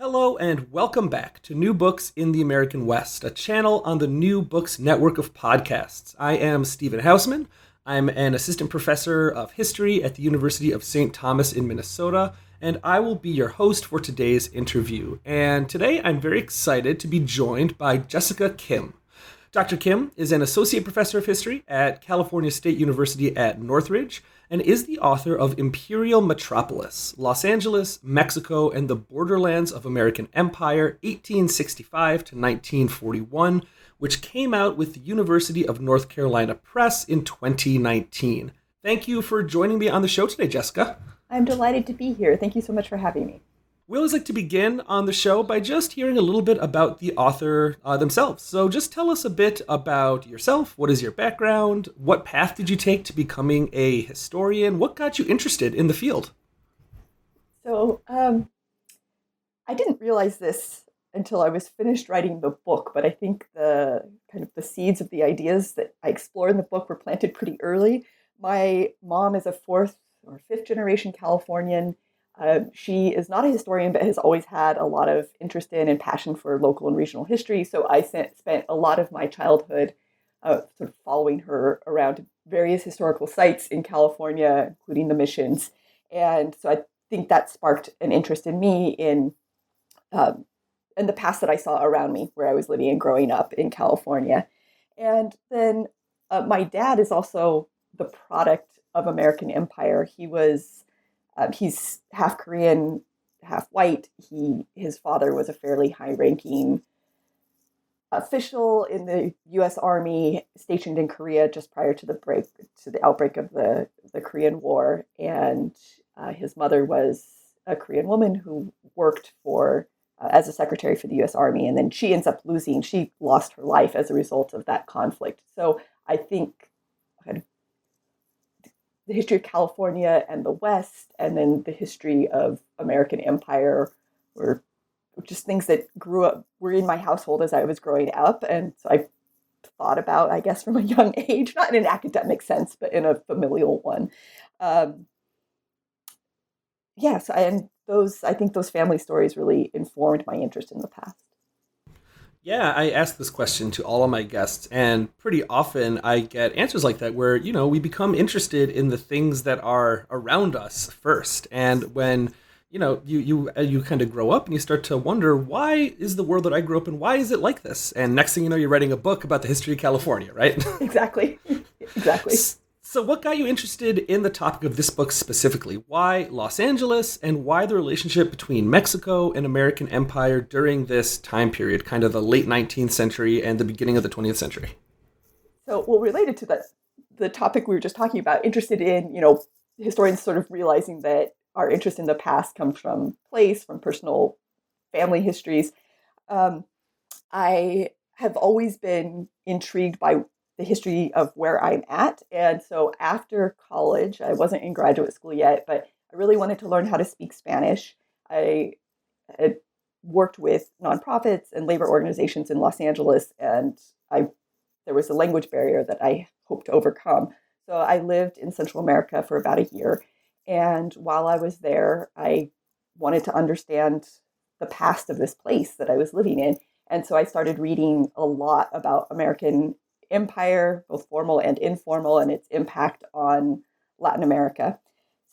Hello and welcome back to New Books in the American West, a channel on the New Books network of podcasts. I am Stephen Hausman. I'm an assistant professor of history at the University of St. Thomas in Minnesota, and I will be your host for today's interview. And today I'm very excited to be joined by Jessica Kim. Dr. Kim is an associate professor of history at California State University at Northridge and is the author of Imperial Metropolis Los Angeles, Mexico, and the Borderlands of American Empire, 1865 to 1941, which came out with the University of North Carolina Press in 2019. Thank you for joining me on the show today, Jessica. I'm delighted to be here. Thank you so much for having me. We always like to begin on the show by just hearing a little bit about the author uh, themselves. So, just tell us a bit about yourself. What is your background? What path did you take to becoming a historian? What got you interested in the field? So, um, I didn't realize this until I was finished writing the book, but I think the kind of the seeds of the ideas that I explore in the book were planted pretty early. My mom is a fourth or fifth generation Californian uh, she is not a historian, but has always had a lot of interest in and passion for local and regional history. So I sent, spent a lot of my childhood uh, sort of following her around various historical sites in California, including the missions. And so I think that sparked an interest in me in um, in the past that I saw around me, where I was living and growing up in California. And then uh, my dad is also the product of American Empire. He was um, he's half Korean, half white. He his father was a fairly high-ranking official in the U.S. Army stationed in Korea just prior to the break to the outbreak of the the Korean War, and uh, his mother was a Korean woman who worked for uh, as a secretary for the U.S. Army, and then she ends up losing. She lost her life as a result of that conflict. So I think the history of California and the West, and then the history of American Empire were just things that grew up were in my household as I was growing up, and so I thought about, I guess, from a young age, not in an academic sense, but in a familial one. Um, yes, and those I think those family stories really informed my interest in the past. Yeah, I ask this question to all of my guests, and pretty often I get answers like that where, you know, we become interested in the things that are around us first. And when, you know, you you uh, you kind of grow up and you start to wonder why is the world that I grew up in, why is it like this? And next thing you know, you're writing a book about the history of California, right? Exactly. exactly. So, what got you interested in the topic of this book specifically? Why Los Angeles, and why the relationship between Mexico and American Empire during this time period, kind of the late 19th century and the beginning of the 20th century? So, well, related to the the topic we were just talking about, interested in you know historians sort of realizing that our interest in the past comes from place, from personal family histories. Um, I have always been intrigued by the history of where I'm at. And so after college, I wasn't in graduate school yet, but I really wanted to learn how to speak Spanish. I had worked with nonprofits and labor organizations in Los Angeles, and I there was a language barrier that I hoped to overcome. So I lived in Central America for about a year, and while I was there, I wanted to understand the past of this place that I was living in. And so I started reading a lot about American empire, both formal and informal, and its impact on Latin America.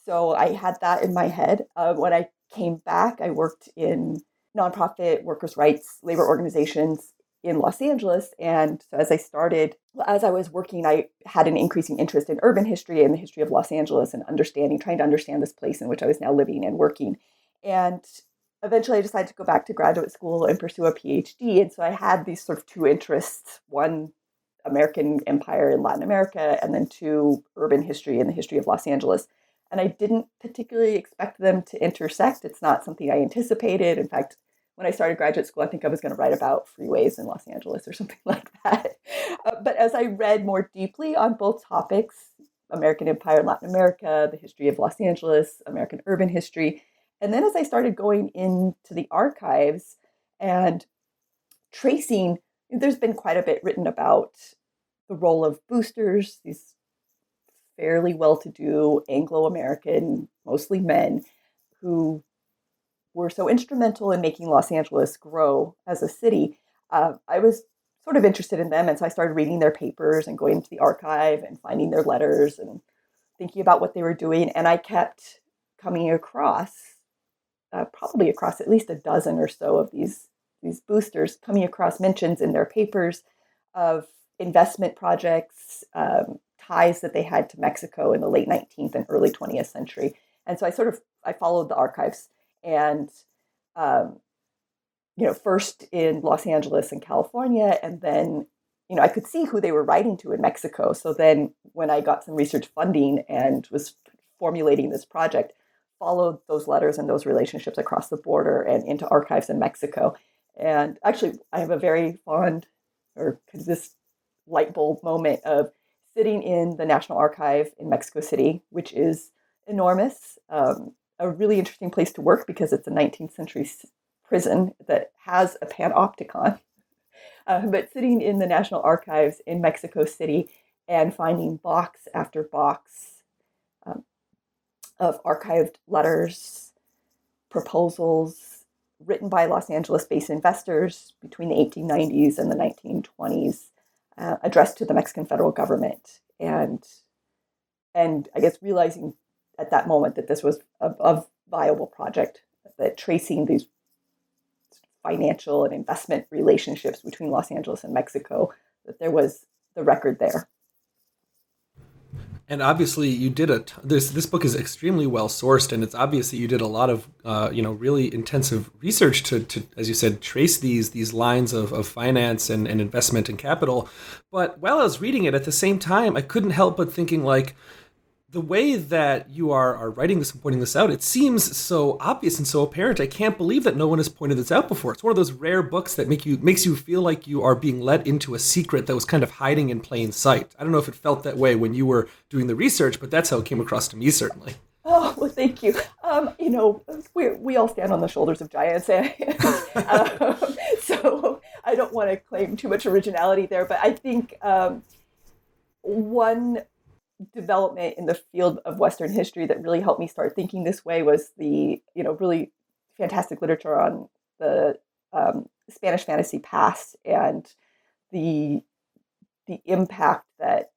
So I had that in my head. Uh, when I came back, I worked in nonprofit workers' rights labor organizations in Los Angeles. And so as I started, as I was working, I had an increasing interest in urban history and the history of Los Angeles and understanding, trying to understand this place in which I was now living and working. And eventually I decided to go back to graduate school and pursue a PhD. And so I had these sort of two interests one, American empire in Latin America, and then two, urban history and the history of Los Angeles. And I didn't particularly expect them to intersect. It's not something I anticipated. In fact, when I started graduate school, I think I was going to write about freeways in Los Angeles or something like that. Uh, but as I read more deeply on both topics, American Empire in Latin America, the history of Los Angeles, American urban history, and then as I started going into the archives and tracing, there's been quite a bit written about the role of boosters, these fairly well to do Anglo American, mostly men, who were so instrumental in making Los Angeles grow as a city. Uh, I was sort of interested in them, and so I started reading their papers and going into the archive and finding their letters and thinking about what they were doing. And I kept coming across, uh, probably across at least a dozen or so of these these boosters, coming across mentions in their papers of investment projects, um, ties that they had to Mexico in the late 19th and early 20th century. And so I sort of I followed the archives and um, you know first in Los Angeles and California, and then you know I could see who they were writing to in Mexico. So then when I got some research funding and was formulating this project, followed those letters and those relationships across the border and into archives in Mexico. And actually, I have a very fond or this light bulb moment of sitting in the National Archive in Mexico City, which is enormous. Um, a really interesting place to work because it's a 19th century prison that has a panopticon. Uh, but sitting in the National Archives in Mexico City and finding box after box um, of archived letters, proposals written by Los Angeles based investors between the 1890s and the 1920s, uh, addressed to the Mexican federal government. And, and I guess realizing at that moment that this was a, a viable project, that tracing these financial and investment relationships between Los Angeles and Mexico, that there was the record there. And obviously, you did a t- this. This book is extremely well sourced, and it's obvious that you did a lot of, uh, you know, really intensive research to, to, as you said, trace these these lines of, of finance and, and investment and capital. But while I was reading it, at the same time, I couldn't help but thinking like, the way that you are, are writing this and pointing this out, it seems so obvious and so apparent. I can't believe that no one has pointed this out before. It's one of those rare books that make you makes you feel like you are being let into a secret that was kind of hiding in plain sight. I don't know if it felt that way when you were doing the research, but that's how it came across to me certainly. Oh well, thank you. Um, you know, we we all stand on the shoulders of giants, um, so I don't want to claim too much originality there. But I think um, one development in the field of Western history that really helped me start thinking this way was the you know really fantastic literature on the um, Spanish fantasy past and the the impact that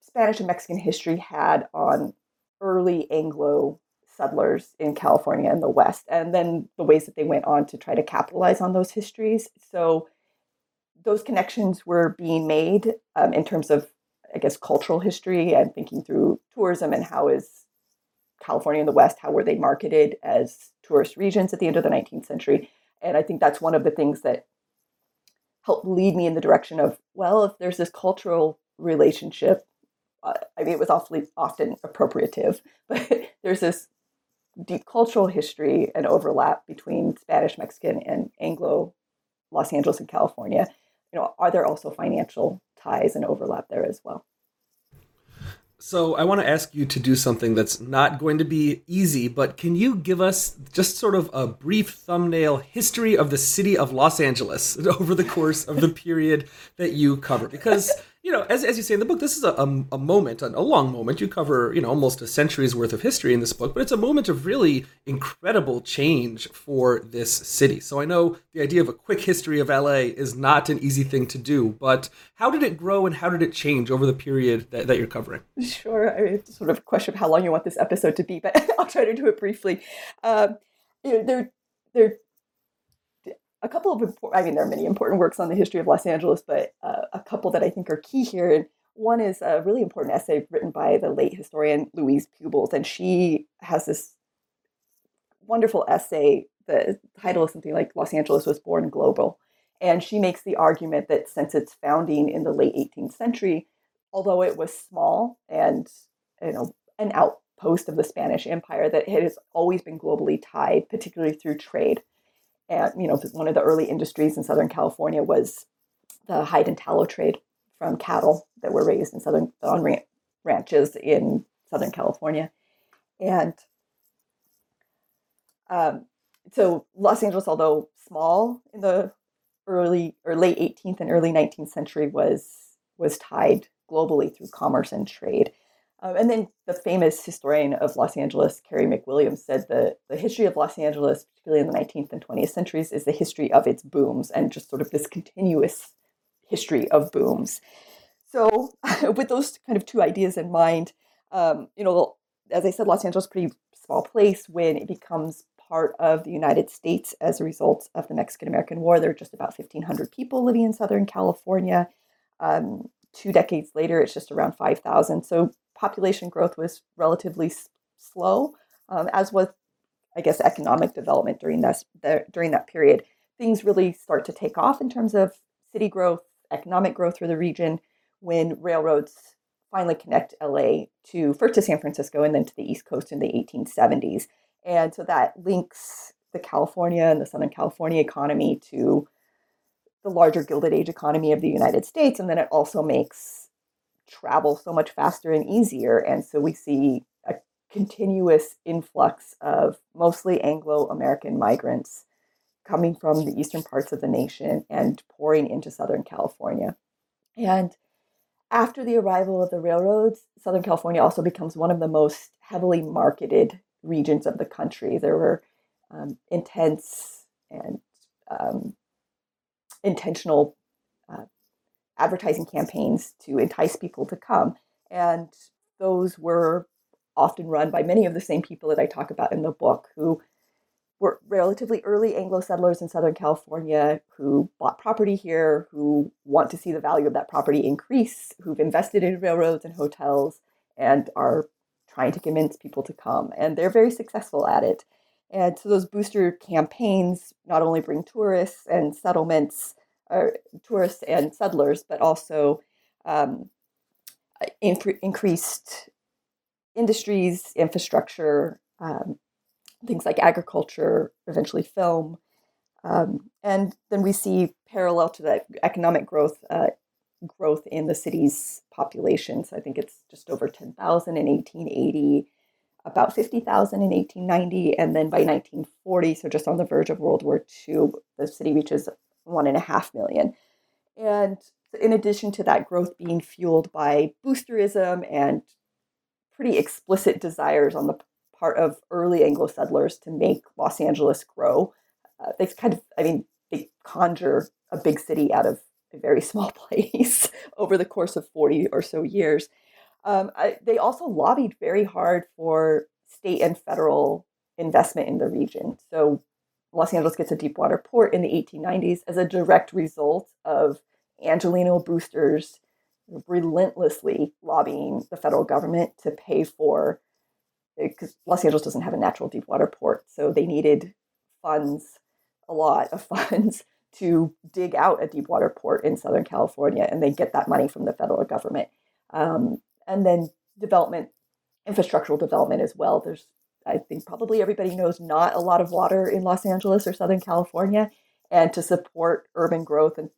Spanish and Mexican history had on early Anglo settlers in California and the West, and then the ways that they went on to try to capitalize on those histories. So those connections were being made um, in terms of I guess, cultural history and thinking through tourism and how is California and the West, how were they marketed as tourist regions at the end of the 19th century? And I think that's one of the things that helped lead me in the direction of, well, if there's this cultural relationship, uh, I mean, it was awfully often appropriative, but there's this deep cultural history and overlap between Spanish, Mexican, and Anglo Los Angeles and California. You know, are there also financial ties and overlap there as well. So I want to ask you to do something that's not going to be easy, but can you give us just sort of a brief thumbnail history of the city of Los Angeles over the course of the period that you cover? Because you know, as, as you say in the book, this is a, a, a moment, a, long moment. You cover, you know, almost a century's worth of history in this book, but it's a moment of really incredible change for this city. So I know the idea of a quick history of LA is not an easy thing to do, but how did it grow and how did it change over the period that, that you're covering? Sure. I mean, it's sort of a question of how long you want this episode to be, but I'll try to do it briefly. Um, you know, there, there a couple of important, I mean, there are many important works on the history of Los Angeles, but uh, a couple that I think are key here. And one is a really important essay written by the late historian Louise Pubols, and she has this wonderful essay. The title is something like Los Angeles was born global. And she makes the argument that since its founding in the late 18th century, although it was small and you know an outpost of the Spanish Empire, that it has always been globally tied, particularly through trade and you know one of the early industries in Southern California was the hide and tallow trade from cattle that were raised in southern on ranches in Southern California, and um, so Los Angeles, although small in the early or late 18th and early 19th century, was was tied globally through commerce and trade. Um, and then the famous historian of Los Angeles, Carey McWilliams, said that the history of Los Angeles, particularly in the 19th and 20th centuries, is the history of its booms and just sort of this continuous history of booms. So, with those kind of two ideas in mind, um, you know, as I said, Los Angeles is a pretty small place when it becomes part of the United States as a result of the Mexican American War. There are just about 1,500 people living in Southern California. Um, two decades later, it's just around 5,000. So population growth was relatively s- slow, um, as was, I guess, economic development during the, during that period. Things really start to take off in terms of city growth, economic growth for the region when railroads finally connect LA to first to San Francisco and then to the East Coast in the 1870s. And so that links the California and the Southern California economy to the larger Gilded Age economy of the United States. And then it also makes travel so much faster and easier. And so we see a continuous influx of mostly Anglo American migrants coming from the eastern parts of the nation and pouring into Southern California. And after the arrival of the railroads, Southern California also becomes one of the most heavily marketed regions of the country. There were um, intense and um, intentional uh, advertising campaigns to entice people to come. And those were often run by many of the same people that I talk about in the book who were relatively early Anglo settlers in Southern California who bought property here, who want to see the value of that property increase, who've invested in railroads and hotels, and are trying to convince people to come. And they're very successful at it. And so those booster campaigns not only bring tourists and settlements or tourists and settlers, but also um, increased industries, infrastructure, um, things like agriculture, eventually film. Um, and then we see parallel to that economic growth, uh, growth in the city's population. So I think it's just over 10,000 in 1880, about 50,000 in 1890, and then by 1940, so just on the verge of World War II, the city reaches one and a half million. And in addition to that growth being fueled by boosterism and pretty explicit desires on the part of early Anglo settlers to make Los Angeles grow, uh, they kind of, I mean, they conjure a big city out of a very small place over the course of 40 or so years. Um, I, they also lobbied very hard for state and federal investment in the region. So Los Angeles gets a deep water port in the 1890s as a direct result of Angeleno boosters relentlessly lobbying the federal government to pay for because Los Angeles doesn't have a natural deep water port, so they needed funds, a lot of funds to dig out a deep water port in Southern California, and they get that money from the federal government. Um, and then development, infrastructural development as well. There's I think probably everybody knows not a lot of water in Los Angeles or Southern California. And to support urban growth and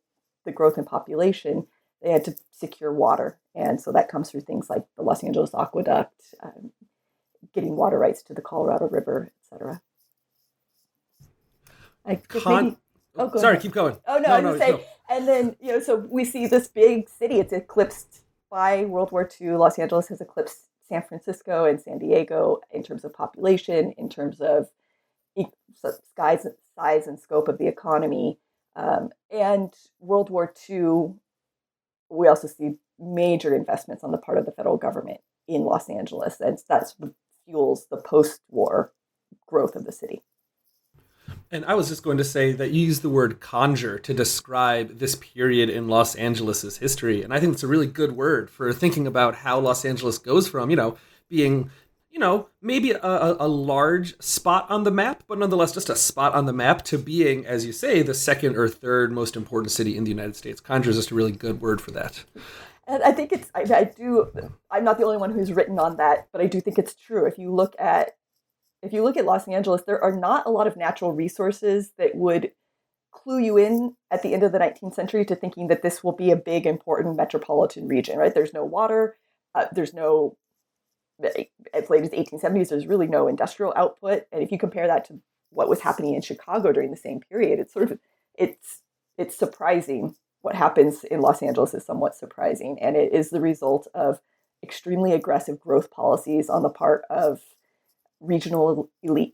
the growth in population, they had to secure water. And so that comes through things like the Los Angeles Aqueduct, um, getting water rights to the Colorado River, etc. Con- maybe, oh, sorry, ahead. keep going. Oh no, no I was no, say, no. and then you know, so we see this big city. It's eclipsed by World War II. Los Angeles has eclipsed San Francisco and San Diego in terms of population, in terms of size, size and scope of the economy. Um, and World War II, we also see major investments on the part of the federal government in Los Angeles, and what fuels the post-war growth of the city. And I was just going to say that you use the word conjure to describe this period in Los Angeles's history. And I think it's a really good word for thinking about how Los Angeles goes from, you know, being, you know, maybe a, a large spot on the map, but nonetheless just a spot on the map to being, as you say, the second or third most important city in the United States. Conjure is just a really good word for that. And I think it's, I, I do, I'm not the only one who's written on that, but I do think it's true. If you look at if you look at Los Angeles, there are not a lot of natural resources that would clue you in at the end of the 19th century to thinking that this will be a big, important metropolitan region, right? There's no water, uh, there's no, as late as 1870s, there's really no industrial output. And if you compare that to what was happening in Chicago during the same period, it's sort of, it's, it's surprising. What happens in Los Angeles is somewhat surprising. And it is the result of extremely aggressive growth policies on the part of regional elites.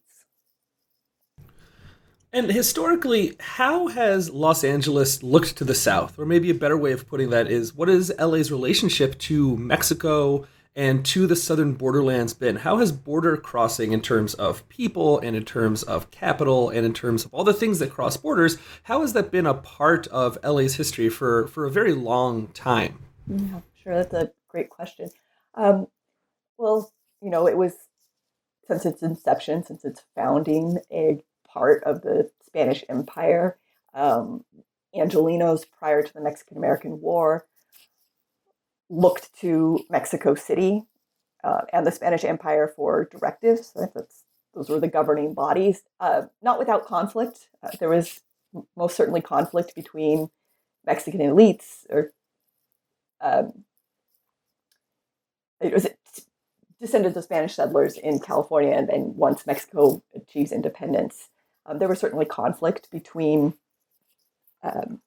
And historically, how has Los Angeles looked to the south? Or maybe a better way of putting that is what is LA's relationship to Mexico and to the southern borderlands been? How has border crossing, in terms of people and in terms of capital and in terms of all the things that cross borders, how has that been a part of LA's history for, for a very long time? Yeah, sure. That's a great question. Um, well, you know, it was since its inception, since its founding, a part of the Spanish Empire. Um, Angelenos, prior to the Mexican American War, looked to Mexico City uh, and the Spanish Empire for directives. That's, those were the governing bodies, uh, not without conflict. Uh, there was most certainly conflict between Mexican elites or um, it was descendants of Spanish settlers in California, and then once Mexico achieves independence, um, there was certainly conflict between um,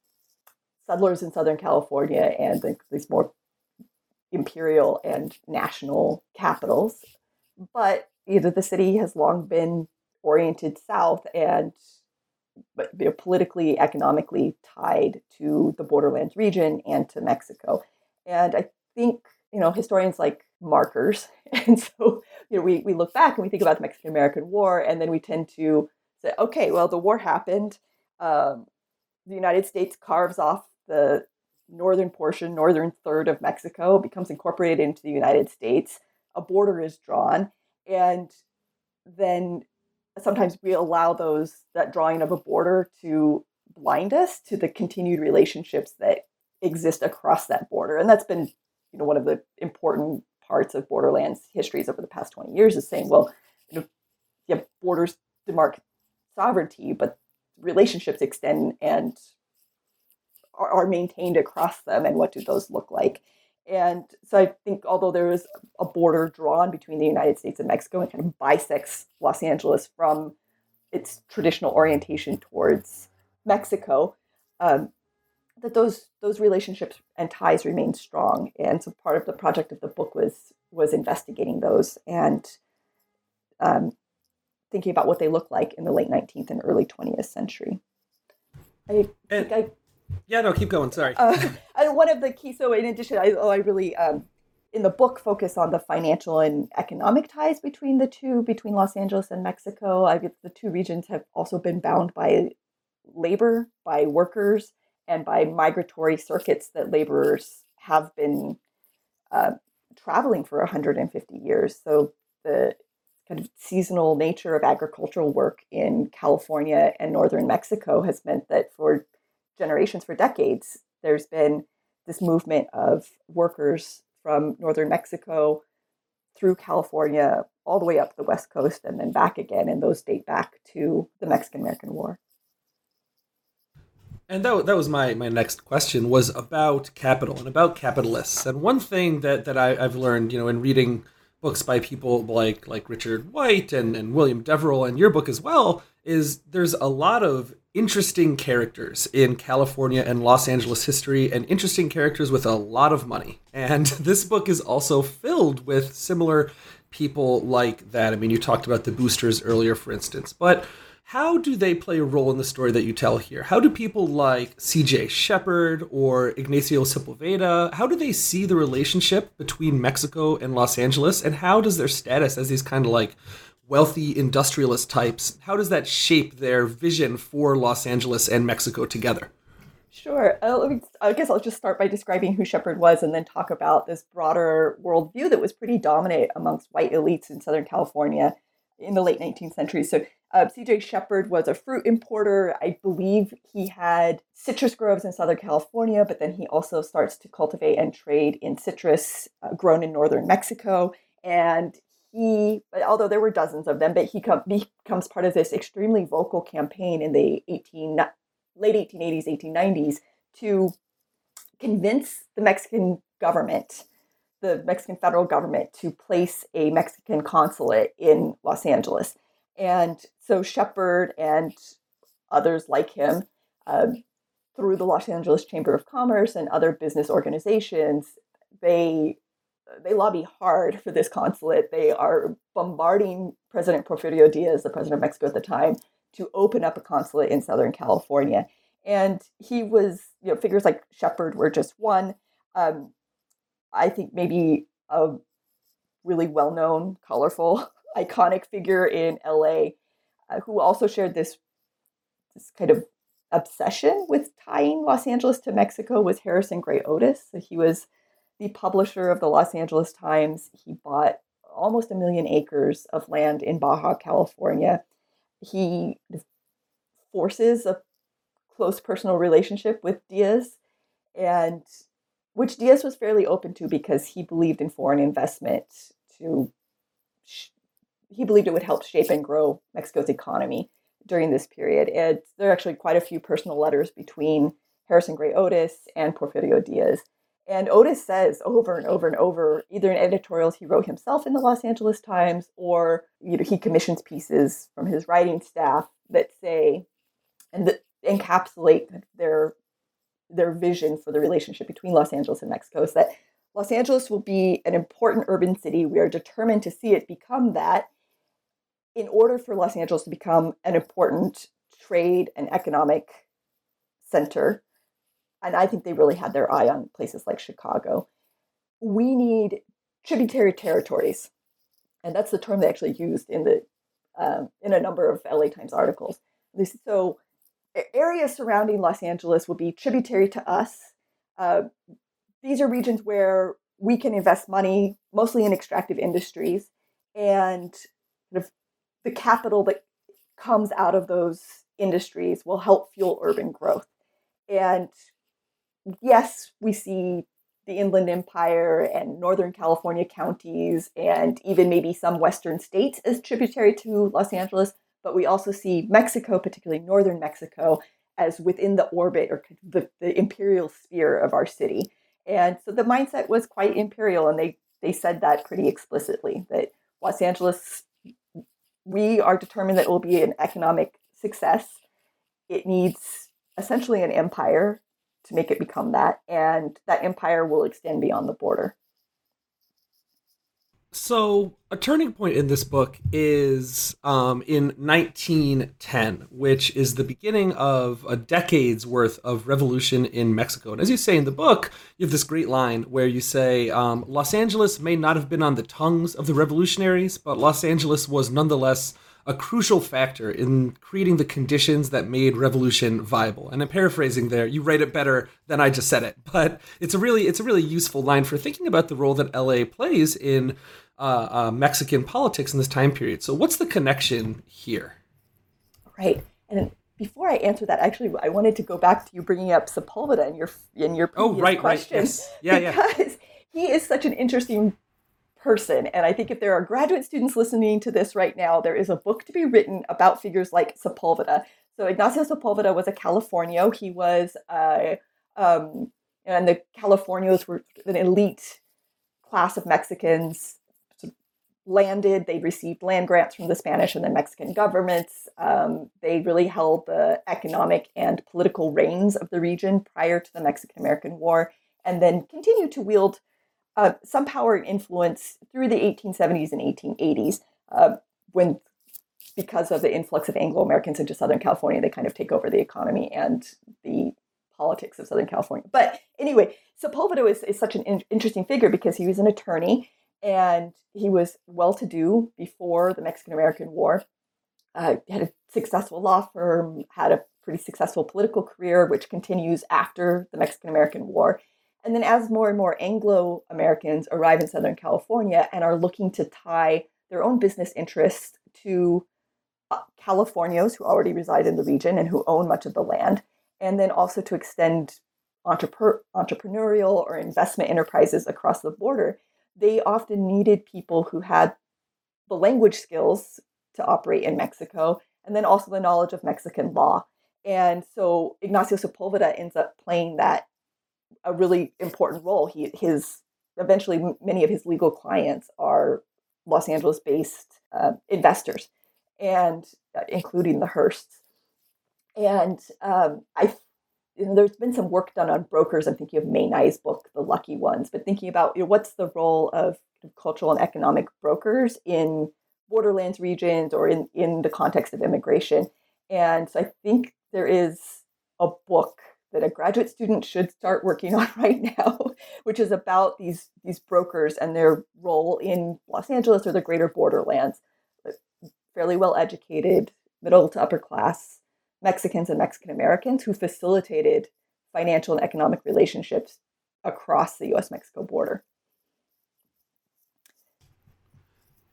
settlers in Southern California and the, these more imperial and national capitals. But either the city has long been oriented south and but you know, politically, economically tied to the borderlands region and to Mexico. And I think you know historians like markers. And so, you know, we, we look back and we think about the Mexican American War, and then we tend to say, okay, well, the war happened. Um, the United States carves off the northern portion, northern third of Mexico, becomes incorporated into the United States. A border is drawn, and then sometimes we allow those that drawing of a border to blind us to the continued relationships that exist across that border, and that's been you know one of the important parts of borderlands histories over the past 20 years is saying, well, you know, yeah, borders demark sovereignty, but relationships extend and are, are maintained across them, and what do those look like? And so I think although there is a border drawn between the United States and Mexico, and kind of bisects Los Angeles from its traditional orientation towards Mexico. Um, that those those relationships and ties remain strong. And so part of the project of the book was was investigating those and um, thinking about what they look like in the late 19th and early 20th century. I and, I, yeah, no, keep going. Sorry. Uh, and one of the key. So in addition, I, oh, I really um, in the book focus on the financial and economic ties between the two, between Los Angeles and Mexico. I get the two regions have also been bound by labor, by workers, and by migratory circuits that laborers have been uh, traveling for 150 years. So the kind of seasonal nature of agricultural work in California and northern Mexico has meant that for generations, for decades, there's been this movement of workers from northern Mexico through California all the way up the west coast and then back again and those date back to the Mexican American War. And that, that was my, my next question was about capital and about capitalists. And one thing that, that I, I've learned, you know, in reading books by people like like Richard White and, and William Deverell and your book as well is there's a lot of interesting characters in California and Los Angeles history and interesting characters with a lot of money. And this book is also filled with similar people like that. I mean, you talked about the boosters earlier, for instance, but how do they play a role in the story that you tell here? How do people like C.J. Shepard or Ignacio Sepulveda, how do they see the relationship between Mexico and Los Angeles, and how does their status as these kind of like wealthy industrialist types, how does that shape their vision for Los Angeles and Mexico together? Sure. Uh, I guess I'll just start by describing who Shepard was and then talk about this broader worldview that was pretty dominant amongst white elites in Southern California in the late 19th century. So uh, C.J. Shepard was a fruit importer. I believe he had citrus groves in Southern California, but then he also starts to cultivate and trade in citrus uh, grown in northern Mexico. And he, although there were dozens of them, but he com- becomes part of this extremely vocal campaign in the 18, late 1880s, 1890s to convince the Mexican government the Mexican federal government to place a Mexican consulate in Los Angeles. And so Shepard and others like him, uh, through the Los Angeles Chamber of Commerce and other business organizations, they they lobby hard for this consulate. They are bombarding President Porfirio Diaz, the president of Mexico at the time, to open up a consulate in Southern California. And he was, you know, figures like Shepard were just one. Um, I think maybe a really well known, colorful, iconic figure in LA uh, who also shared this, this kind of obsession with tying Los Angeles to Mexico was Harrison Gray Otis. So he was the publisher of the Los Angeles Times. He bought almost a million acres of land in Baja California. He forces a close personal relationship with Diaz and which Diaz was fairly open to because he believed in foreign investment to he believed it would help shape and grow Mexico's economy during this period. There are actually quite a few personal letters between Harrison Gray Otis and Porfirio Diaz. And Otis says over and over and over, either in editorials he wrote himself in the Los Angeles Times, or you know, he commissions pieces from his writing staff that say and that encapsulate their their vision for the relationship between Los Angeles and Mexico is that Los Angeles will be an important urban city. We are determined to see it become that in order for Los Angeles to become an important trade and economic center. And I think they really had their eye on places like Chicago. We need tributary territories. And that's the term they actually used in the um, in a number of LA Times articles. So areas surrounding Los Angeles will be tributary to us. Uh, these are regions where we can invest money, mostly in extractive industries, and of the capital that comes out of those industries will help fuel urban growth. And yes, we see the Inland Empire and Northern California counties and even maybe some Western states as tributary to Los Angeles, but we also see Mexico, particularly northern Mexico, as within the orbit or the, the imperial sphere of our city. And so the mindset was quite imperial, and they, they said that pretty explicitly that Los Angeles, we are determined that it will be an economic success. It needs essentially an empire to make it become that, and that empire will extend beyond the border. So, a turning point in this book is um, in 1910, which is the beginning of a decade's worth of revolution in Mexico. And as you say in the book, you have this great line where you say, um, Los Angeles may not have been on the tongues of the revolutionaries, but Los Angeles was nonetheless a crucial factor in creating the conditions that made revolution viable. And I'm paraphrasing there. You write it better than I just said it, but it's a really it's a really useful line for thinking about the role that LA plays in uh, uh, Mexican politics in this time period. So, what's the connection here? Right, and before I answer that, actually, I wanted to go back to you bringing up Sepulveda in your in your oh, previous oh right question, right yes. yeah because yeah. he is such an interesting person. And I think if there are graduate students listening to this right now, there is a book to be written about figures like Sepulveda. So Ignacio Sepulveda was a Californio. He was, uh, um, and the Californios were an elite class of Mexicans landed. They received land grants from the Spanish and the Mexican governments. Um, they really held the economic and political reins of the region prior to the Mexican American War, and then continued to wield uh, some power and influence through the 1870s and 1880s uh, when because of the influx of Anglo Americans into Southern California, they kind of take over the economy and the politics of Southern California. But anyway, Sepulveda is, is such an in- interesting figure because he was an attorney and he was well to do before the Mexican American War. Uh, had a successful law firm, had a pretty successful political career, which continues after the Mexican American War. And then, as more and more Anglo Americans arrive in Southern California and are looking to tie their own business interests to uh, Californios who already reside in the region and who own much of the land, and then also to extend entrepre- entrepreneurial or investment enterprises across the border, they often needed people who had the language skills to operate in Mexico and then also the knowledge of Mexican law. And so Ignacio Sepulveda ends up playing that a really important role. He his eventually many of his legal clients are Los Angeles based uh, investors and uh, including the Hearsts. And um, I there's been some work done on brokers. I'm thinking of Mae Ngai's book, The Lucky Ones, but thinking about you know, what's the role of cultural and economic brokers in borderlands regions or in, in the context of immigration. And so I think there is a book that a graduate student should start working on right now, which is about these, these brokers and their role in Los Angeles or the greater borderlands. Fairly well educated, middle to upper class Mexicans and Mexican Americans who facilitated financial and economic relationships across the US Mexico border.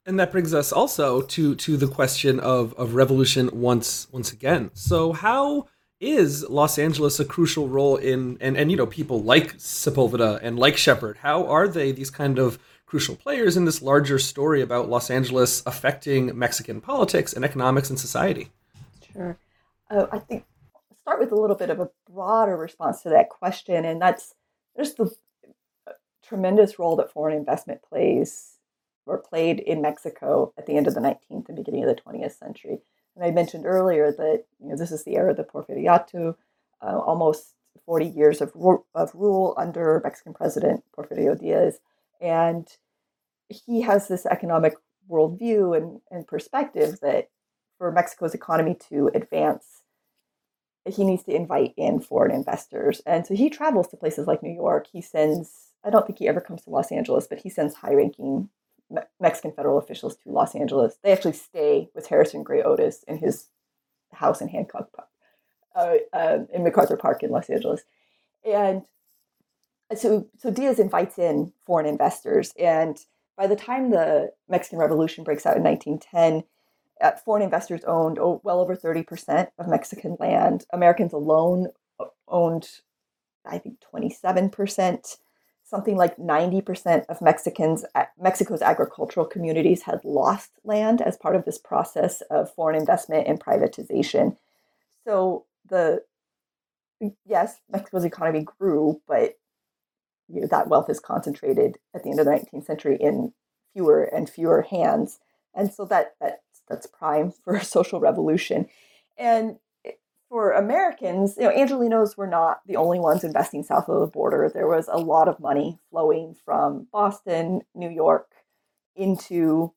And that brings us also to to the question of, of revolution once once again. So how is Los Angeles a crucial role in and, and you know people like Sepulveda and like Shepard? How are they these kind of crucial players in this larger story about Los Angeles affecting Mexican politics and economics and society? Sure uh, I think start with a little bit of a broader response to that question, and that's just the uh, tremendous role that foreign investment plays or played in Mexico at the end of the 19th and beginning of the 20th century. And I mentioned earlier that you know this is the era of the Porfiriato, uh, almost 40 years of, of rule under Mexican President Porfirio Diaz, and he has this economic worldview and, and perspective that for Mexico's economy to advance, he needs to invite in foreign investors. And so he travels to places like New York. He sends, I don't think he ever comes to Los Angeles, but he sends high ranking Me- Mexican federal officials to Los Angeles. They actually stay with Harrison Gray Otis in his house in Hancock Park, uh, uh, in MacArthur Park in Los Angeles. And so, so Diaz invites in foreign investors. And by the time the Mexican Revolution breaks out in 1910, uh, foreign investors owned well over 30% of Mexican land. Americans alone owned, I think, 27%. Something like 90% of Mexicans, Mexico's agricultural communities had lost land as part of this process of foreign investment and privatization. So the yes, Mexico's economy grew, but you know, that wealth is concentrated at the end of the 19th century in fewer and fewer hands. And so that, that that's prime for a social revolution. And for Americans, you know, Angelenos were not the only ones investing south of the border. There was a lot of money flowing from Boston, New York, into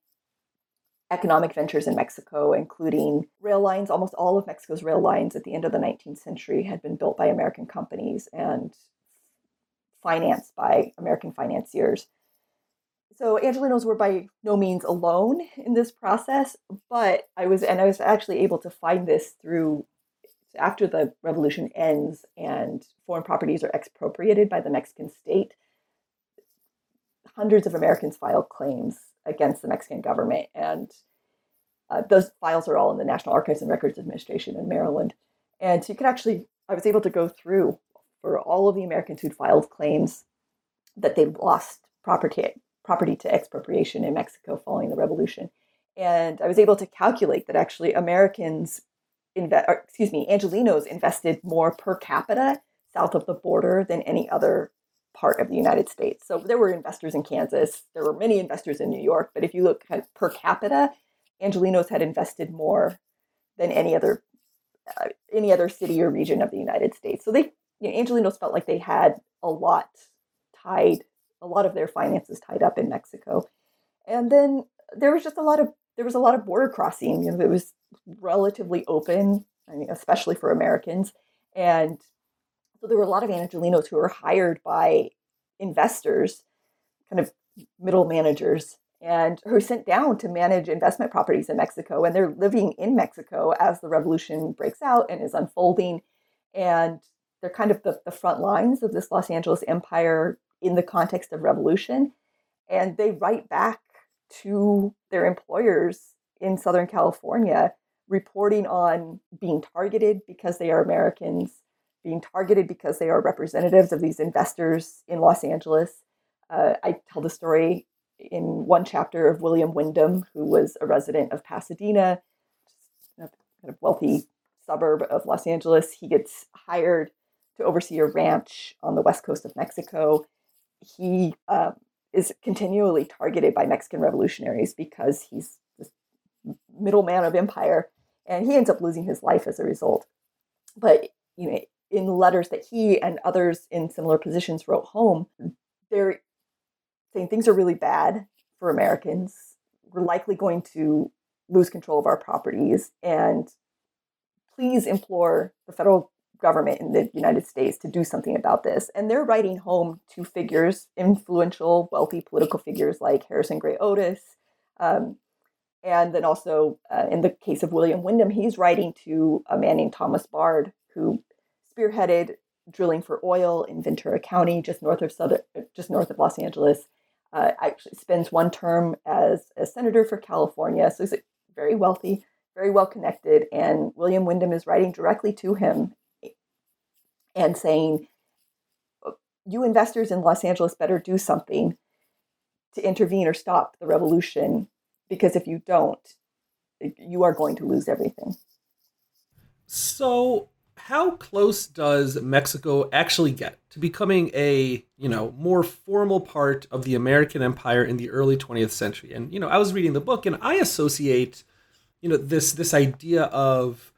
economic ventures in Mexico, including rail lines. Almost all of Mexico's rail lines at the end of the 19th century had been built by American companies and financed by American financiers so Angelenos were by no means alone in this process, but I was, and I was actually able to find this through after the revolution ends and foreign properties are expropriated by the Mexican state. Hundreds of Americans filed claims against the Mexican government, and uh, those files are all in the National Archives and Records Administration in Maryland. And so you can actually, I was able to go through for all of the Americans who'd filed claims that they lost property property to expropriation in Mexico following the revolution. And I was able to calculate that actually Americans, invest, excuse me, Angelenos invested more per capita south of the border than any other part of the United States. So there were investors in Kansas, there were many investors in New York, but if you look of per capita, Angelenos had invested more than any other uh, any other city or region of the United States. So they you know, Angelenos felt like they had a lot tied, a lot of their finances tied up in Mexico. And then there was just a lot of there was a lot of border crossing. You know, it was relatively open, I mean, especially for Americans. And so there were a lot of Angelenos who were hired by investors, kind of middle managers, and who sent down to manage investment properties in Mexico. And they're living in Mexico as the revolution breaks out and is unfolding. And they're kind of the, the front lines of this Los Angeles empire in the context of revolution. And they write back to their employers in Southern California, reporting on being targeted because they are Americans, being targeted because they are representatives of these investors in Los Angeles. Uh, I tell the story in one chapter of William Wyndham, who was a resident of Pasadena, a kind of wealthy suburb of Los Angeles. He gets hired to oversee a ranch on the west coast of Mexico. He um, is continually targeted by Mexican revolutionaries because he's this middleman of empire, and he ends up losing his life as a result. But you know, in letters that he and others in similar positions wrote home, they're saying things are really bad for Americans. We're likely going to lose control of our properties, and please implore the federal government in the United States to do something about this. And they're writing home to figures, influential, wealthy political figures like Harrison Gray Otis. Um, and then also, uh, in the case of William Wyndham, he's writing to a man named Thomas Bard, who spearheaded drilling for oil in Ventura County, just north of southern, just north of Los Angeles. Uh, actually, spends one term as a senator for California, so he's very wealthy, very well connected. And William Wyndham is writing directly to him and saying, you investors in Los Angeles better do something to intervene or stop the revolution, because if you don't, you are going to lose everything. So, how close does Mexico actually get to becoming a, you know, more formal part of the American empire in the early 20th century? And, you know, I was reading the book and I associate, you know, this this idea of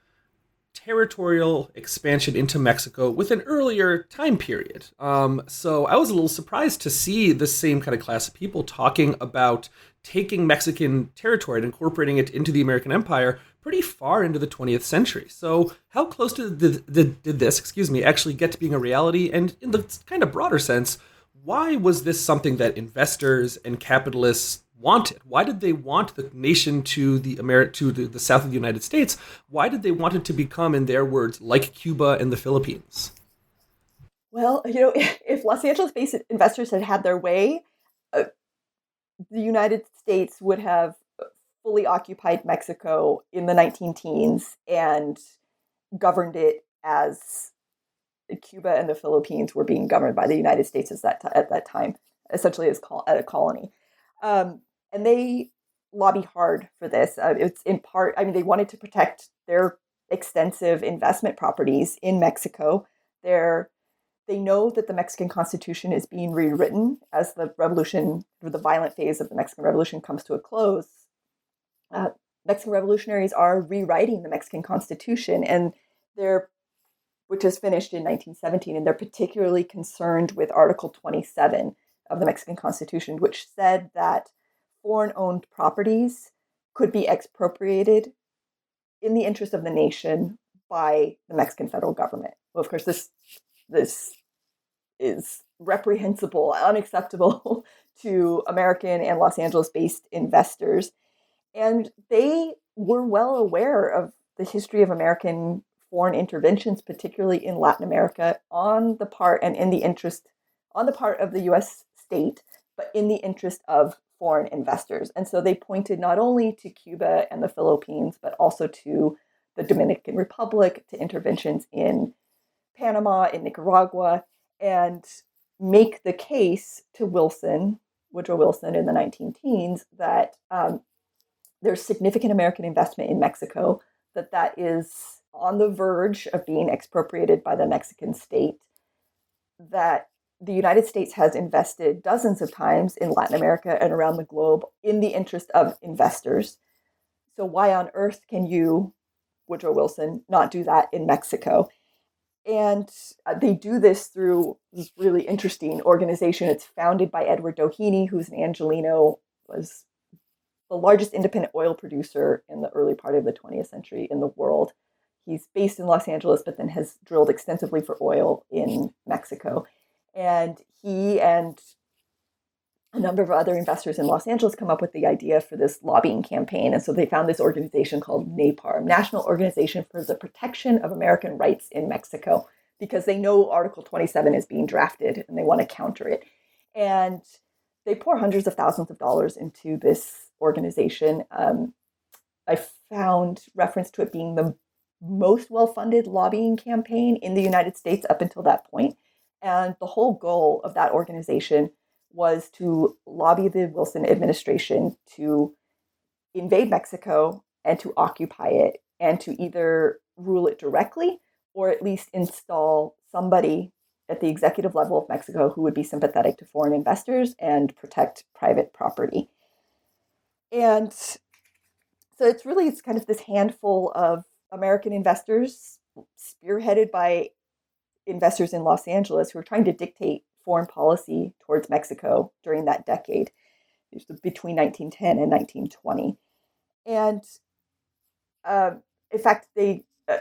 territorial expansion into Mexico with an earlier time period. Um, so I was a little surprised to see the same kind of class of people talking about taking Mexican territory and incorporating it into the American empire pretty far into the 20th century. So how close did, the did this, excuse me, actually get to being a reality? And in the kind of broader sense, why was this something that investors and capitalists wanted? Why did they want the nation to the Ameri- to the, the south of the United States? Why did they want it to become, in their words, like Cuba and the Philippines? Well, you know, if Los Angeles-based investors had had their way, uh, the United States would have fully occupied Mexico in the 19 teens and governed it as Cuba and the Philippines were being governed by the United States at that, t- at that time, essentially as col- a colony. Um, and they lobby hard for this. Uh, it's in part, I mean, they wanted to protect their extensive investment properties in Mexico. They're, they know that the Mexican Constitution is being rewritten as the revolution, or the violent phase of the Mexican Revolution comes to a close. Uh, Mexican revolutionaries are rewriting the Mexican Constitution, and they're which is finished in 1917, and they're particularly concerned with Article 27 of the Mexican Constitution, which said that foreign owned properties could be expropriated in the interest of the nation by the Mexican federal government. Well, of course, this this is reprehensible, unacceptable to American and Los Angeles based investors. And they were well aware of the history of American foreign interventions, particularly in Latin America, on the part and in the interest on the part of the US state, but in the interest of foreign investors. And so they pointed not only to Cuba and the Philippines, but also to the Dominican Republic, to interventions in Panama, in Nicaragua, and make the case to Wilson, Woodrow Wilson in the 19 teens, that um, there's significant American investment in Mexico, that that is on the verge of being expropriated by the Mexican state, that the United States has invested dozens of times in Latin America and around the globe in the interest of investors. So, why on earth can you, Woodrow Wilson, not do that in Mexico? And uh, they do this through this really interesting organization. It's founded by Edward Doheny, who's an Angeleno, was the largest independent oil producer in the early part of the 20th century in the world. He's based in Los Angeles, but then has drilled extensively for oil in Mexico. And he and a number of other investors in Los Angeles come up with the idea for this lobbying campaign. And so they found this organization called NAPARM, National Organization for the Protection of American Rights in Mexico, because they know Article 27 is being drafted and they want to counter it. And they pour hundreds of thousands of dollars into this organization. Um, I found reference to it being the most well funded lobbying campaign in the United States up until that point. And the whole goal of that organization was to lobby the Wilson administration to invade Mexico and to occupy it and to either rule it directly or at least install somebody at the executive level of Mexico who would be sympathetic to foreign investors and protect private property. And so it's really it's kind of this handful of American investors spearheaded by investors in Los Angeles who are trying to dictate foreign policy towards Mexico during that decade, between 1910 and 1920. And uh, in fact, they uh,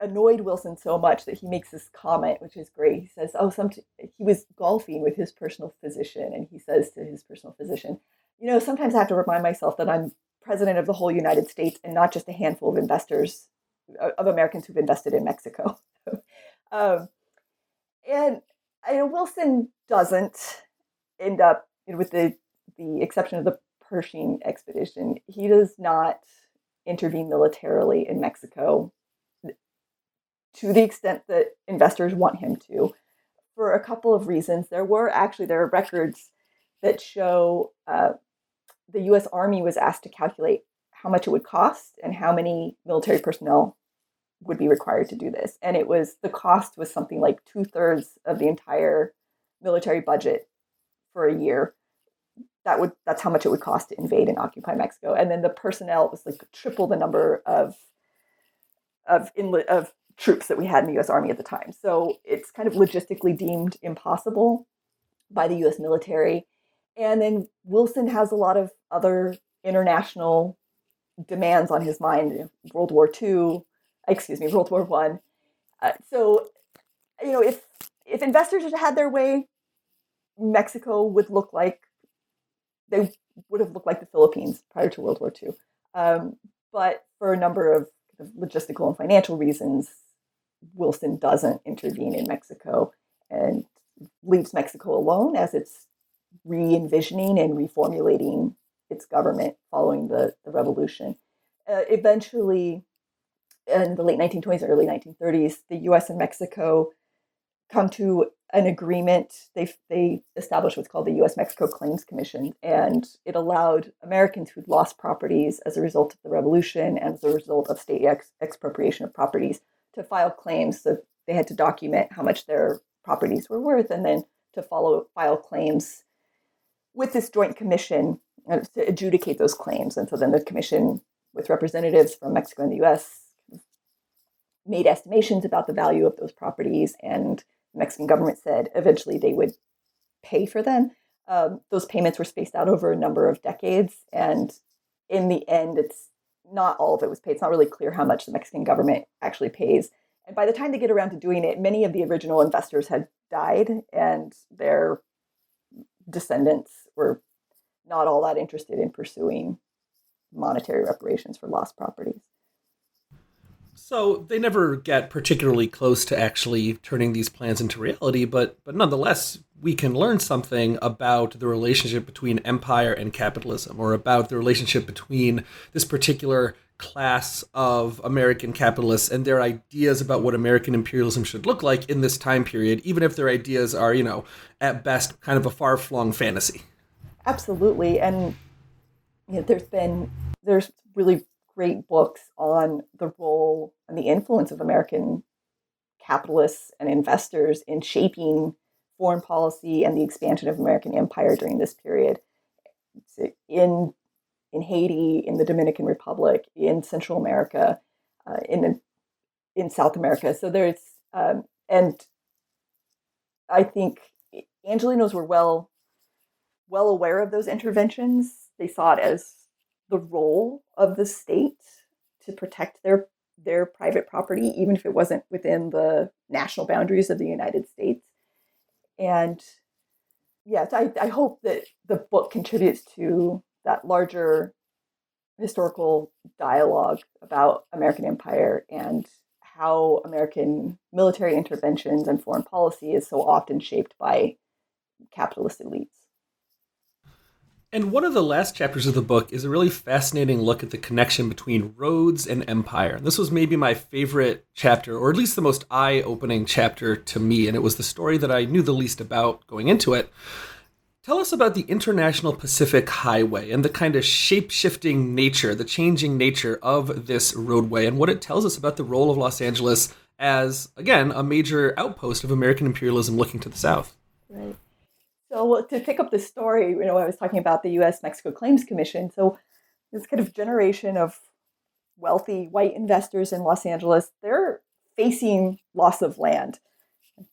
annoyed Wilson so much that he makes this comment, which is great. He says, "Oh, some he was golfing with his personal physician, and he says to his personal physician, you know, sometimes I have to remind myself that I'm president of the whole United States and not just a handful of investors of Americans who've invested in Mexico." um, and know Wilson doesn't end up with the the exception of the Pershing expedition. He does not intervene militarily in Mexico to the extent that investors want him to for a couple of reasons. There were actually there are records that show uh, the U.S. Army was asked to calculate how much it would cost and how many military personnel would be required to do this. And it was the cost was something like two thirds of the entire military budget for a year. That would that's how much it would cost to invade and occupy Mexico. And then the personnel was like triple the number of of inlet of troops that we had in the U.S. Army at the time. So it's kind of logistically deemed impossible by the U.S. military. And then Wilson has a lot of other international demands on his mind. World War II, excuse me, World War One. Uh, so, you know, if if investors had had their way, Mexico would look like they would have looked like the Philippines prior to World War II. Um, but for a number of logistical and financial reasons, Wilson doesn't intervene in Mexico and leaves Mexico alone as it's re envisioning and reformulating its government following the, the revolution. Uh, eventually, in the late 1920s, early 1930s, the U.S. and Mexico come to an agreement. They they established what's called the U.S. Mexico Claims Commission, and it allowed Americans who'd lost properties as a result of the revolution and as a result of state ex- expropriation of properties to file claims. So they had to document how much their properties were worth, and then to follow file claims with this joint commission uh, to adjudicate those claims. And so then the commission, with representatives from Mexico and the U.S made estimations about the value of those properties, and the Mexican government said eventually they would pay for them. Um, those payments were spaced out over a number of decades, and in the end, it's not all of it was paid. It's not really clear how much the Mexican government actually pays. And by the time they get around to doing it, many of the original investors had died, and their descendants were not all that interested in pursuing monetary reparations for lost properties. So they never get particularly close to actually turning these plans into reality, but but nonetheless, we can learn something about the relationship between empire and capitalism, or about the relationship between this particular class of American capitalists and their ideas about what American imperialism should look like in this time period, even if their ideas are, you know, at best kind of a far flung fantasy. Absolutely. And you know, there's been there's really great books on the role and the influence of American capitalists and investors in shaping foreign policy and the expansion of American empire during this period in in Haiti, in the Dominican Republic, in Central America, uh, in in South America. So there's um, and I think Angelenos were well well aware of those interventions. They saw it as the role of the state to protect their their private property, even if it wasn't within the national boundaries of the United States. And yes, I, I hope that the book contributes to that larger historical dialogue about American empire and how American military interventions and foreign policy is so often shaped by capitalist elites. And one of the last chapters of the book is a really fascinating look at the connection between roads and empire. This was maybe my favorite chapter, or at least the most eye opening chapter to me, and it was the story that I knew the least about going into it. Tell us about the International Pacific Highway and the kind of shape shifting nature, the changing nature of this roadway, and what it tells us about the role of Los Angeles as, again, a major outpost of American imperialism looking to the south. Right. So to pick up the story, you know, I was talking about the U.S. Mexico Claims Commission. So this kind of generation of wealthy white investors in Los Angeles, they're facing loss of land.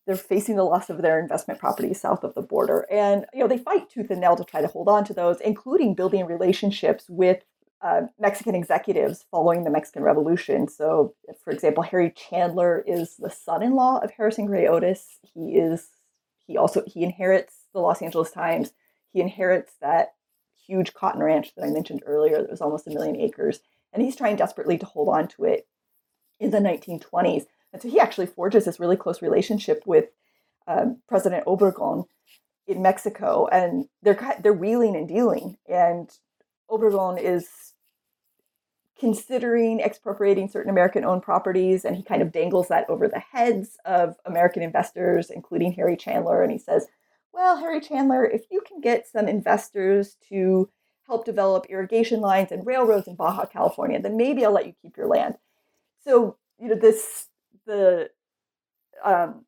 They're facing the loss of their investment properties south of the border, and you know they fight tooth and nail to try to hold on to those, including building relationships with uh, Mexican executives following the Mexican Revolution. So, for example, Harry Chandler is the son-in-law of Harrison Gray Otis. He is he also he inherits the Los Angeles Times. He inherits that huge cotton ranch that I mentioned earlier that was almost a million acres. And he's trying desperately to hold on to it in the 1920s. And so he actually forges this really close relationship with um, President Obregon in Mexico. And they're, they're wheeling and dealing. And Obregon is considering expropriating certain American owned properties, and he kind of dangles that over the heads of American investors, including Harry Chandler. And he says, well, Harry Chandler, if you can get some investors to help develop irrigation lines and railroads in Baja California, then maybe I'll let you keep your land. So, you know, this the um,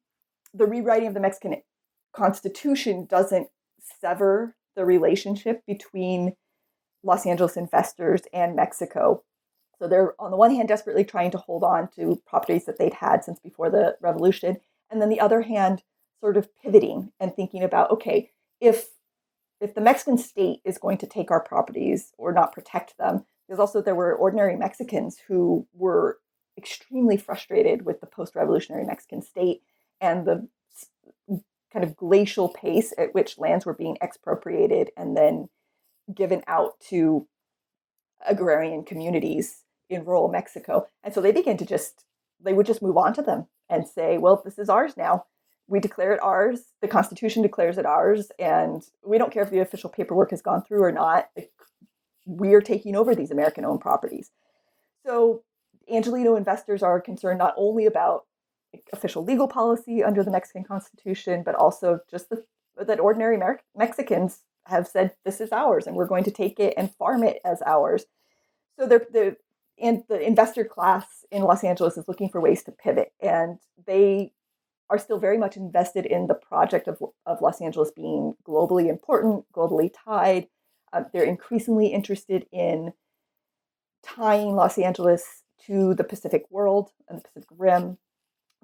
the rewriting of the Mexican Constitution doesn't sever the relationship between Los Angeles investors and Mexico. So they're on the one hand desperately trying to hold on to properties that they'd had since before the revolution, and then the other hand sort of pivoting and thinking about okay, if if the Mexican state is going to take our properties or not protect them, because also there were ordinary Mexicans who were extremely frustrated with the post-revolutionary Mexican state and the kind of glacial pace at which lands were being expropriated and then given out to agrarian communities in rural Mexico. And so they began to just they would just move on to them and say, well, this is ours now we declare it ours. The Constitution declares it ours, and we don't care if the official paperwork has gone through or not. We're taking over these American-owned properties. So, Angeleno investors are concerned not only about official legal policy under the Mexican Constitution, but also just the, that ordinary Amer- Mexicans have said this is ours, and we're going to take it and farm it as ours. So, the and the investor class in Los Angeles is looking for ways to pivot, and they are still very much invested in the project of, of Los Angeles being globally important, globally tied. Uh, they're increasingly interested in tying Los Angeles to the Pacific world and the Pacific Rim.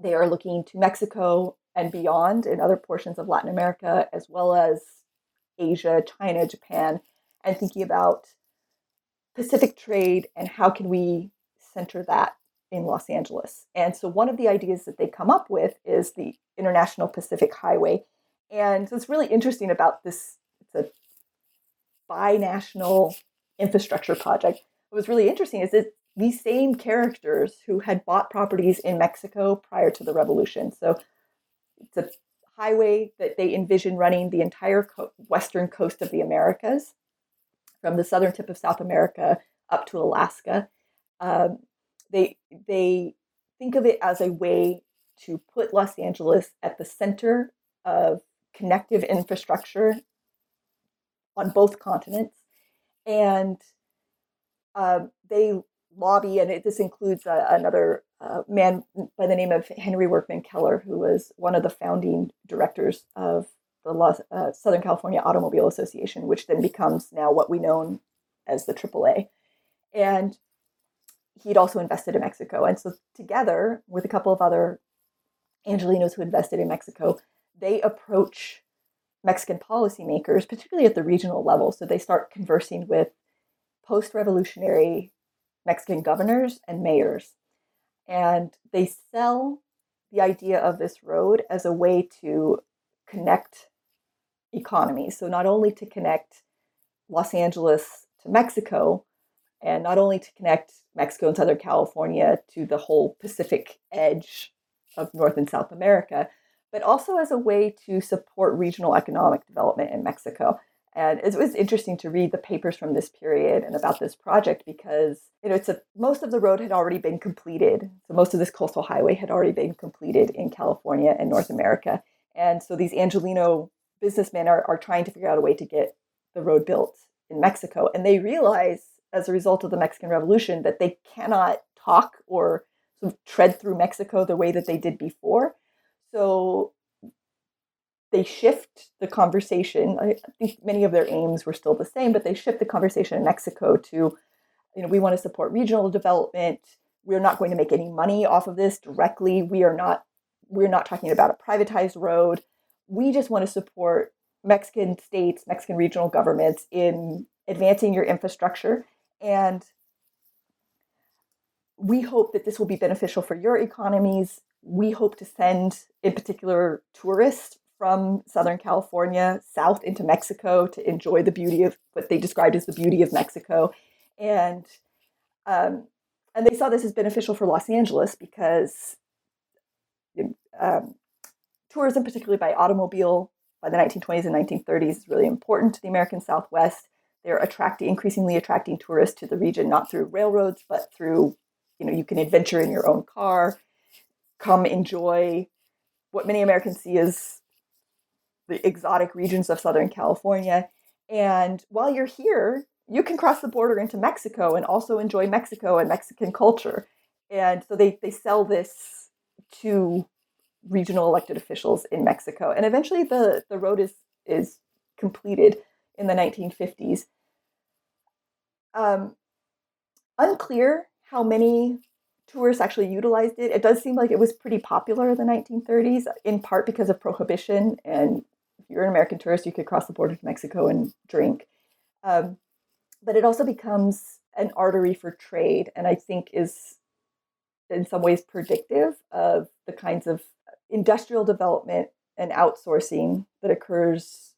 They are looking to Mexico and beyond in other portions of Latin America, as well as Asia, China, Japan, and thinking about Pacific trade and how can we center that in Los Angeles. And so one of the ideas that they come up with is the International Pacific Highway. And what's really interesting about this, it's a binational infrastructure project. What was really interesting is that these same characters who had bought properties in Mexico prior to the revolution. So it's a highway that they envision running the entire co- western coast of the Americas, from the southern tip of South America up to Alaska. Um, they they think of it as a way to put Los Angeles at the center of connective infrastructure on both continents, and um, they lobby, and it, this includes uh, another uh, man by the name of Henry Workman Keller, who was one of the founding directors of the Los, uh, Southern California Automobile Association, which then becomes now what we know as the AAA. And he'd also invested in Mexico. And so, together with a couple of other Angelenos who invested in Mexico, they approach Mexican policymakers, particularly at the regional level. So, they start conversing with post revolutionary Mexican governors and mayors. And they sell the idea of this road as a way to connect economies. So, not only to connect Los Angeles to Mexico, and not only to connect Mexico and Southern California to the whole Pacific edge of North and South America, but also as a way to support regional economic development in Mexico. And it was interesting to read the papers from this period and about this project because you know it's a most of the road had already been completed. So most of this coastal highway had already been completed in California and North America. And so these Angeleno businessmen are, are trying to figure out a way to get the road built in Mexico. And they realize as a result of the Mexican Revolution that they cannot talk or sort of tread through Mexico the way that they did before. So they shift the conversation. I think many of their aims were still the same, but they shift the conversation in Mexico to, you know, we want to support regional development. We're not going to make any money off of this directly. We are not we're not talking about a privatized road. We just want to support Mexican states, Mexican regional governments in advancing your infrastructure. And we hope that this will be beneficial for your economies. We hope to send, in particular, tourists from Southern California south into Mexico to enjoy the beauty of what they described as the beauty of Mexico. And um, and they saw this as beneficial for Los Angeles because um, tourism, particularly by automobile, by the 1920s and 1930s, is really important to the American Southwest. They're attracting, increasingly attracting tourists to the region, not through railroads, but through, you know, you can adventure in your own car, come enjoy what many Americans see as the exotic regions of Southern California. And while you're here, you can cross the border into Mexico and also enjoy Mexico and Mexican culture. And so they, they sell this to regional elected officials in Mexico. And eventually the, the road is, is completed in the 1950s. Um, unclear how many tourists actually utilized it. It does seem like it was pretty popular in the 1930s, in part because of prohibition and if you're an American tourist, you could cross the border to Mexico and drink. Um, but it also becomes an artery for trade, and I think is in some ways predictive of the kinds of industrial development and outsourcing that occurs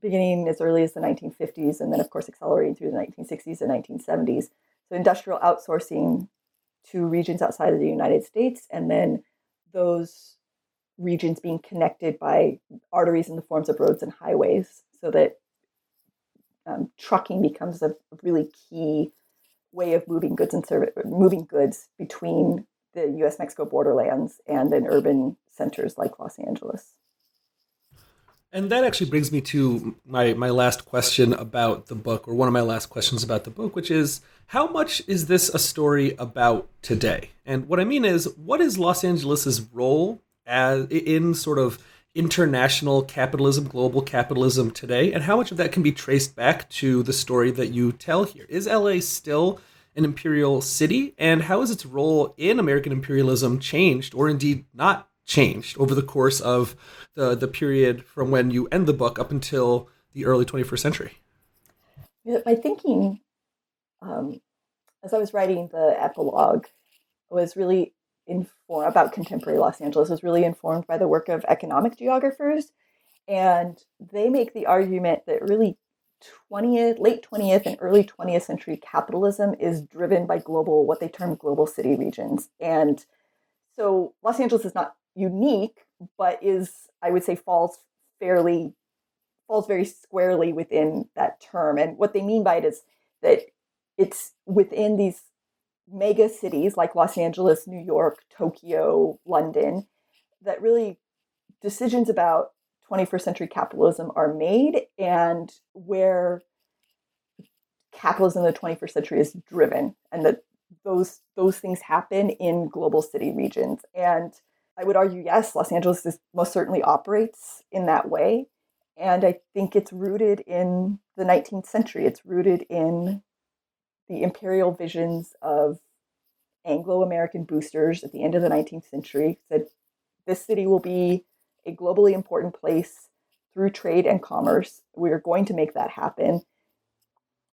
beginning as early as the 1950s and then of course accelerating through the 1960s and 1970s so industrial outsourcing to regions outside of the united states and then those regions being connected by arteries in the forms of roads and highways so that um, trucking becomes a really key way of moving goods and moving goods between the US Mexico borderlands and then urban centers like Los Angeles. And that actually brings me to my, my last question about the book, or one of my last questions about the book, which is how much is this a story about today? And what I mean is, what is Los Angeles's role as in sort of international capitalism, global capitalism today, and how much of that can be traced back to the story that you tell here? Is LA still an imperial city, and how has its role in American imperialism changed, or indeed not changed, over the course of the the period from when you end the book up until the early 21st century? My thinking, um, as I was writing the epilogue, was really informed about contemporary Los Angeles was really informed by the work of economic geographers. And they make the argument that really 20th, late 20th and early 20th century capitalism is driven by global, what they term global city regions. And so Los Angeles is not unique, but is, I would say, falls fairly, falls very squarely within that term. And what they mean by it is that it's within these mega cities like Los Angeles, New York, Tokyo, London, that really decisions about 21st century capitalism are made and where capitalism in the 21st century is driven and that those those things happen in global city regions. And I would argue, yes, Los Angeles is, most certainly operates in that way. And I think it's rooted in the 19th century. It's rooted in the imperial visions of Anglo American boosters at the end of the 19th century said this city will be a globally important place through trade and commerce. We are going to make that happen.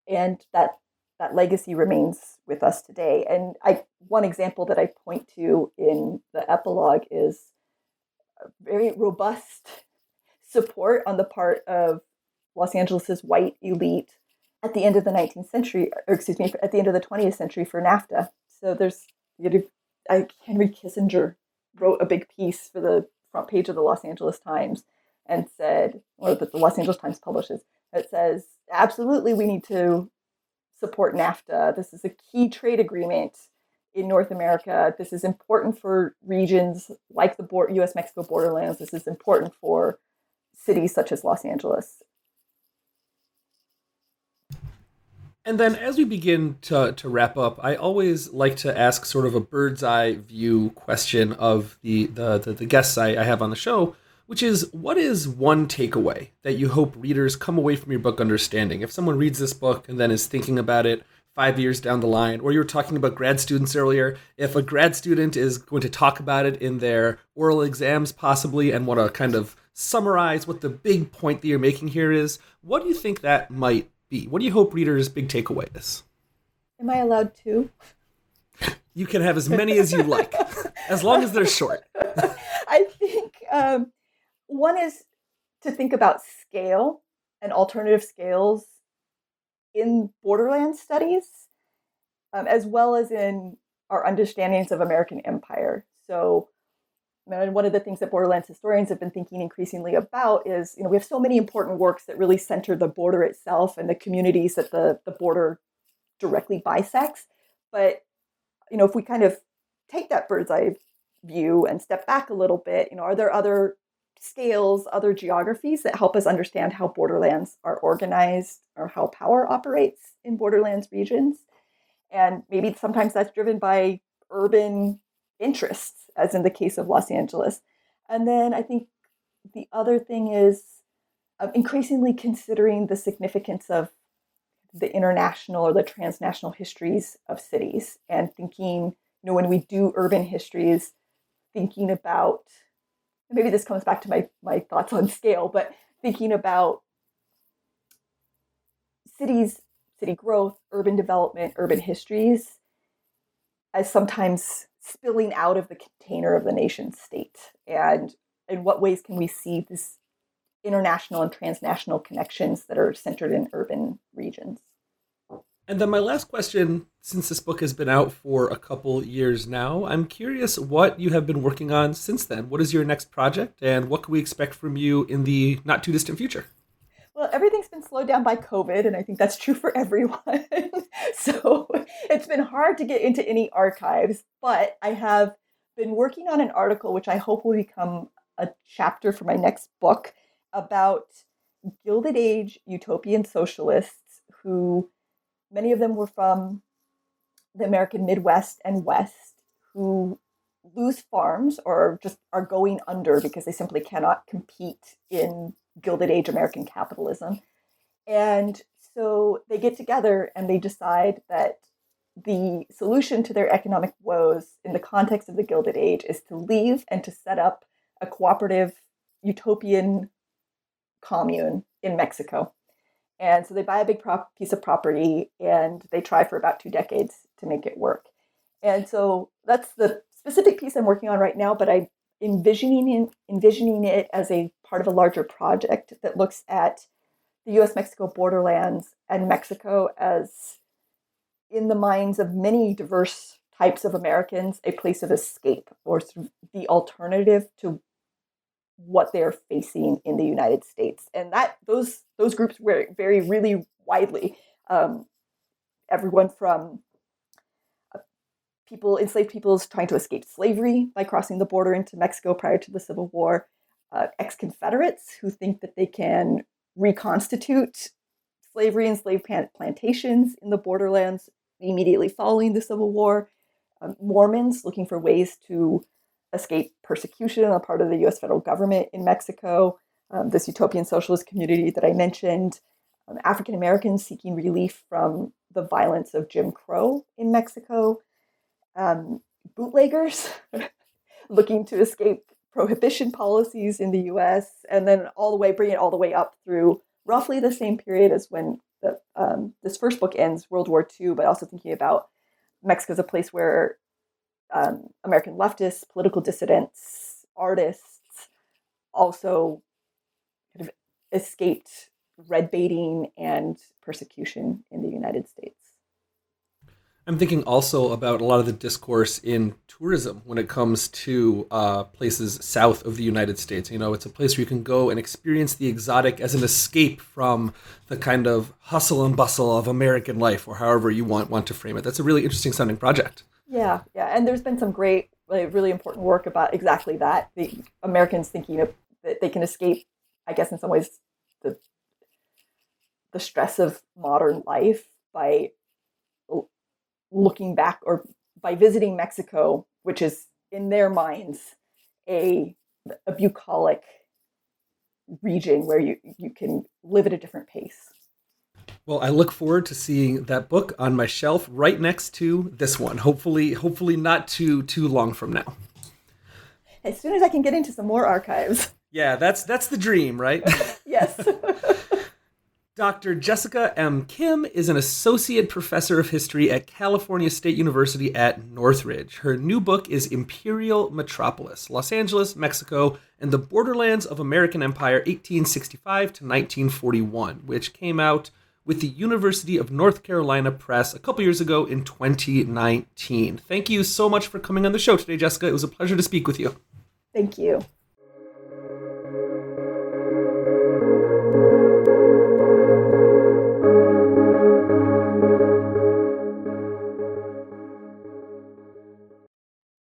And that that legacy remains with us today. And I one example that I point to in the epilogue is very robust support on the part of Los Angeles's white elite at the end of the 19th century, or excuse me, at the end of the 20th century for NAFTA. So there's I, Henry Kissinger wrote a big piece for the front page of the Los Angeles Times and said, or that the Los Angeles Times publishes, that says, absolutely, we need to support NAFTA. This is a key trade agreement in North America. This is important for regions like the US Mexico borderlands. This is important for cities such as Los Angeles. And then as we begin to, to wrap up, I always like to ask sort of a bird's eye view question of the, the, the, the guests I, I have on the show, which is what is one takeaway that you hope readers come away from your book understanding? If someone reads this book and then is thinking about it five years down the line, or you were talking about grad students earlier, if a grad student is going to talk about it in their oral exams possibly and want to kind of summarize what the big point that you're making here is, what do you think that might be? What do you hope readers' big takeaway is? Am I allowed to? You can have as many as you like, as long as they're short. I think um, one is to think about scale and alternative scales in borderland studies, um, as well as in our understandings of American empire. So, one of the things that Borderlands historians have been thinking increasingly about is, you know, we have so many important works that really center the border itself and the communities that the, the border directly bisects. But, you know, if we kind of take that bird's eye view and step back a little bit, you know, are there other scales, other geographies that help us understand how borderlands are organized or how power operates in borderlands regions? And maybe sometimes that's driven by urban interests, as in the case of Los Angeles. And then I think the other thing is um, increasingly considering the significance of the international or the transnational histories of cities and thinking, you know, when we do urban histories, thinking about maybe this comes back to my, my thoughts on scale, but thinking about cities, city growth, urban development, urban histories as sometimes spilling out of the container of the nation state. And in what ways can we see this international and transnational connections that are centered in urban regions and then my last question since this book has been out for a couple years now i'm curious what you have been working on since then what is your next project and what can we expect from you in the not too distant future well, everything's been slowed down by COVID, and I think that's true for everyone. so it's been hard to get into any archives, but I have been working on an article which I hope will become a chapter for my next book about Gilded Age utopian socialists who many of them were from the American Midwest and West who lose farms or just are going under because they simply cannot compete in Gilded Age American capitalism. And so they get together and they decide that the solution to their economic woes in the context of the Gilded Age is to leave and to set up a cooperative utopian commune in Mexico. And so they buy a big prop- piece of property and they try for about two decades to make it work. And so that's the specific piece I'm working on right now, but I'm envisioning envisioning it as a part of a larger project that looks at the US Mexico borderlands and Mexico as, in the minds of many diverse types of Americans, a place of escape or the alternative to what they're facing in the United States. And that those those groups were vary really widely. Um, everyone from uh, people, enslaved peoples trying to escape slavery by crossing the border into Mexico prior to the Civil War, uh, ex Confederates who think that they can reconstitute slavery and slave plantations in the borderlands immediately following the Civil War, um, Mormons looking for ways to escape persecution on the part of the US federal government in Mexico, um, this utopian socialist community that I mentioned, um, African Americans seeking relief from the violence of Jim Crow in Mexico, um, bootleggers looking to escape prohibition policies in the US, and then all the way, bring it all the way up through roughly the same period as when the, um, this first book ends, World War II, but also thinking about Mexico as a place where um, American leftists, political dissidents, artists also kind of escaped red baiting and persecution in the United States. I'm thinking also about a lot of the discourse in tourism when it comes to uh, places south of the United States. You know, it's a place where you can go and experience the exotic as an escape from the kind of hustle and bustle of American life, or however you want want to frame it. That's a really interesting sounding project. Yeah, yeah, and there's been some great, like, really important work about exactly that. The Americans thinking of, that they can escape, I guess, in some ways, the the stress of modern life by looking back or by visiting Mexico, which is in their minds a a bucolic region where you you can live at a different pace. Well, I look forward to seeing that book on my shelf right next to this one. Hopefully, hopefully not too too long from now. As soon as I can get into some more archives. Yeah, that's that's the dream, right? yes. Dr. Jessica M. Kim is an associate professor of history at California State University at Northridge. Her new book is Imperial Metropolis Los Angeles, Mexico, and the Borderlands of American Empire 1865 to 1941, which came out with the University of North Carolina Press a couple years ago in 2019. Thank you so much for coming on the show today, Jessica. It was a pleasure to speak with you. Thank you.